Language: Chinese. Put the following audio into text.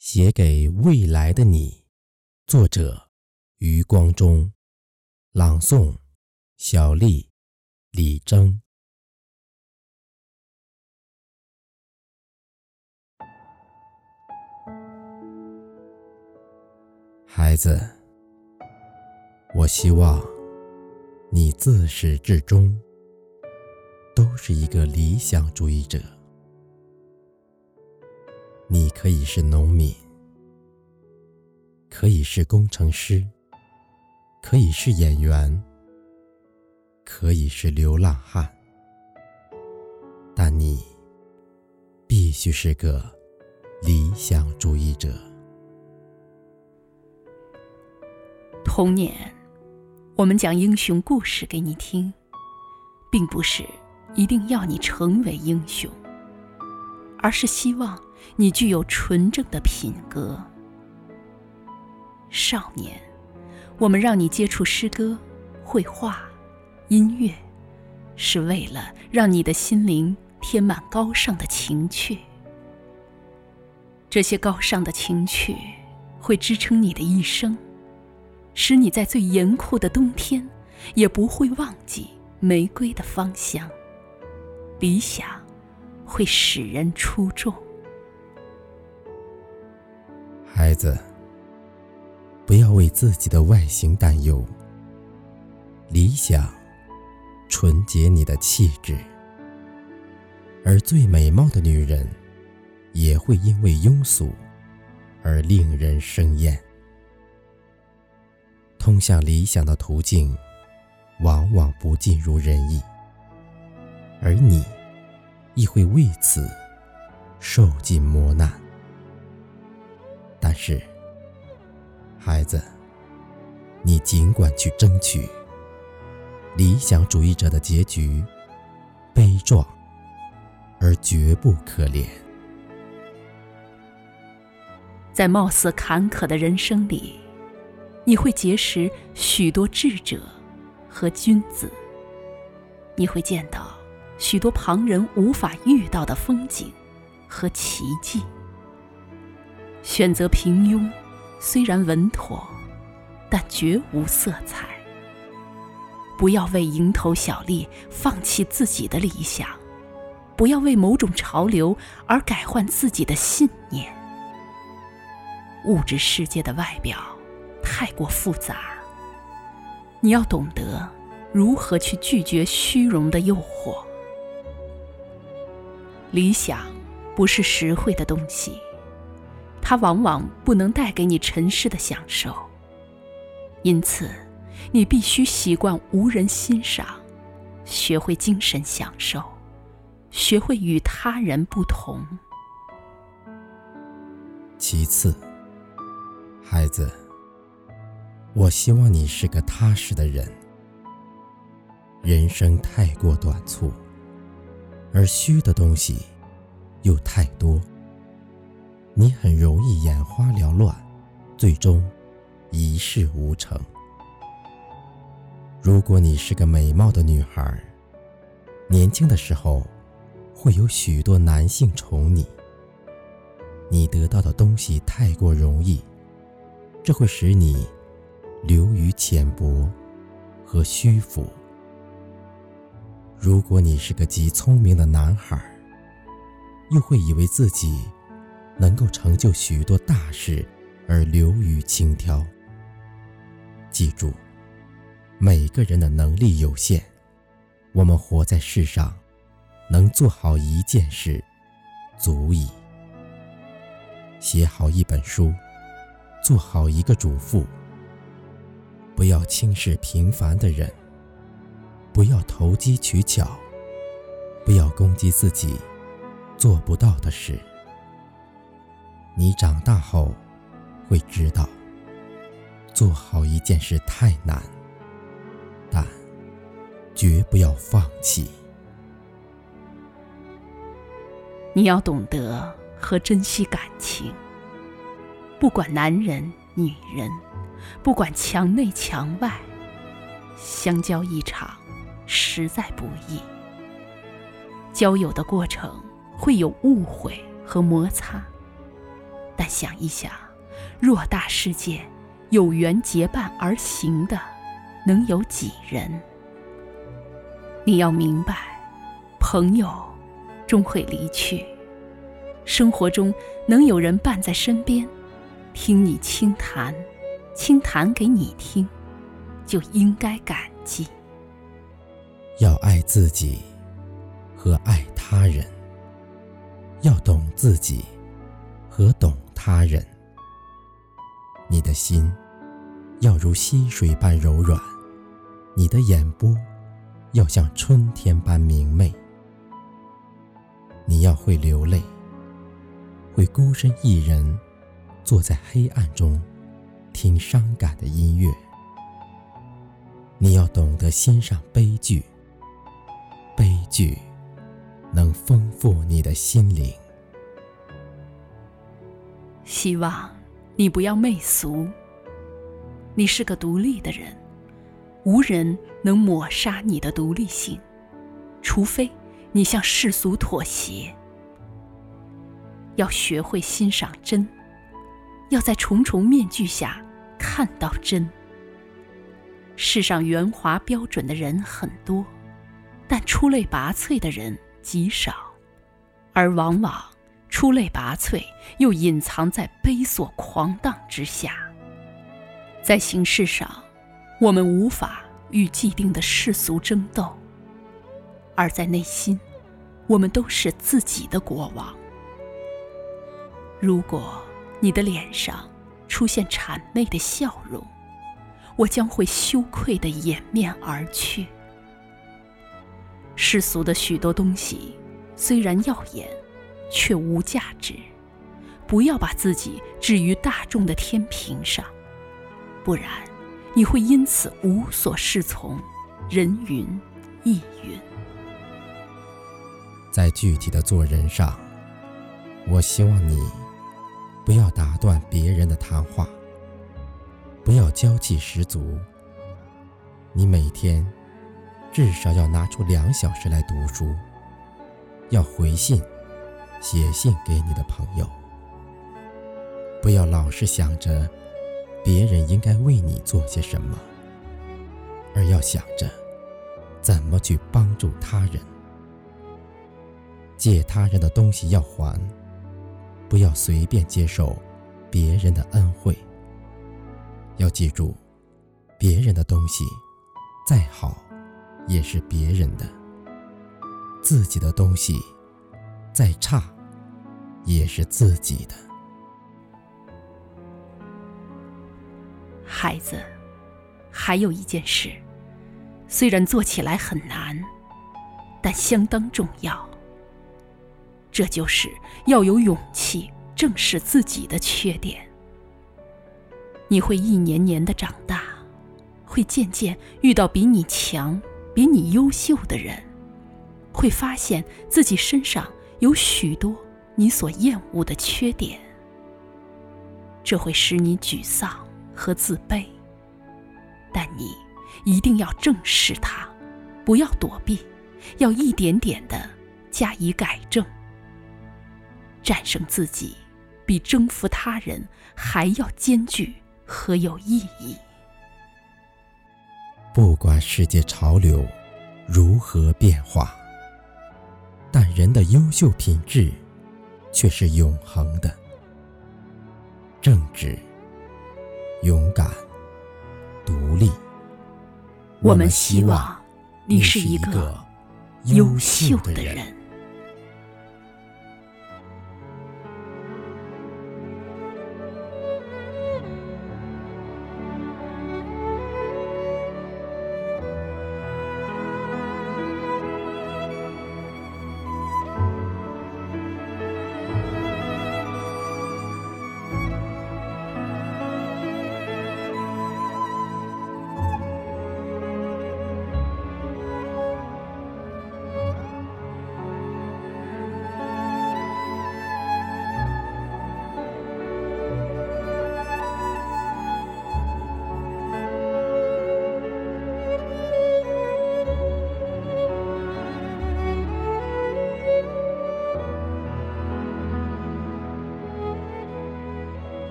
写给未来的你，作者余光中，朗诵小丽、李征。孩子，我希望你自始至终都是一个理想主义者。你可以是农民，可以是工程师，可以是演员，可以是流浪汉，但你必须是个理想主义者。童年，我们讲英雄故事给你听，并不是一定要你成为英雄，而是希望。你具有纯正的品格。少年，我们让你接触诗歌、绘画、音乐，是为了让你的心灵填满高尚的情趣。这些高尚的情趣会支撑你的一生，使你在最严酷的冬天也不会忘记玫瑰的芳香。理想会使人出众。孩子，不要为自己的外形担忧。理想纯洁你的气质，而最美貌的女人也会因为庸俗而令人生厌。通向理想的途径，往往不尽如人意，而你亦会为此受尽磨难。但是，孩子，你尽管去争取。理想主义者的结局，悲壮而绝不可怜。在貌似坎坷的人生里，你会结识许多智者和君子，你会见到许多旁人无法遇到的风景和奇迹。选择平庸，虽然稳妥，但绝无色彩。不要为蝇头小利放弃自己的理想，不要为某种潮流而改换自己的信念。物质世界的外表太过复杂，你要懂得如何去拒绝虚荣的诱惑。理想不是实惠的东西。它往往不能带给你尘世的享受，因此，你必须习惯无人欣赏，学会精神享受，学会与他人不同。其次，孩子，我希望你是个踏实的人。人生太过短促，而虚的东西又太多。你很容易眼花缭乱，最终一事无成。如果你是个美貌的女孩，年轻的时候会有许多男性宠你，你得到的东西太过容易，这会使你流于浅薄和虚浮。如果你是个极聪明的男孩，又会以为自己。能够成就许多大事，而流于轻佻。记住，每个人的能力有限，我们活在世上，能做好一件事，足矣。写好一本书，做好一个主妇。不要轻视平凡的人，不要投机取巧，不要攻击自己做不到的事。你长大后，会知道，做好一件事太难，但绝不要放弃。你要懂得和珍惜感情，不管男人女人，不管墙内墙外，相交一场，实在不易。交友的过程会有误会和摩擦。但想一想，偌大世界，有缘结伴而行的，能有几人？你要明白，朋友终会离去，生活中能有人伴在身边，听你倾谈，倾谈给你听，就应该感激。要爱自己和爱他人，要懂自己和懂他人。你的心要如溪水般柔软，你的眼波要像春天般明媚。你要会流泪，会孤身一人坐在黑暗中听伤感的音乐。你要懂得欣赏悲剧。悲剧能丰富你的心灵。希望你不要媚俗。你是个独立的人，无人能抹杀你的独立性，除非你向世俗妥协。要学会欣赏真，要在重重面具下看到真。世上圆滑标准的人很多。但出类拔萃的人极少，而往往出类拔萃又隐藏在悲索狂荡之下。在形式上，我们无法与既定的世俗争斗；而在内心，我们都是自己的国王。如果你的脸上出现谄媚的笑容，我将会羞愧地掩面而去。世俗的许多东西虽然耀眼，却无价值。不要把自己置于大众的天平上，不然你会因此无所适从，人云亦云。在具体的做人上，我希望你不要打断别人的谈话，不要娇气十足。你每天。至少要拿出两小时来读书，要回信、写信给你的朋友。不要老是想着别人应该为你做些什么，而要想着怎么去帮助他人。借他人的东西要还，不要随便接受别人的恩惠。要记住，别人的东西再好。也是别人的，自己的东西再差，也是自己的。孩子，还有一件事，虽然做起来很难，但相当重要。这就是要有勇气正视自己的缺点。你会一年年的长大，会渐渐遇到比你强。比你优秀的人，会发现自己身上有许多你所厌恶的缺点，这会使你沮丧和自卑。但你一定要正视它，不要躲避，要一点点的加以改正。战胜自己，比征服他人还要艰巨和有意义。不管世界潮流如何变化，但人的优秀品质却是永恒的：正直、勇敢、独立。我们希望你是一个优秀的人。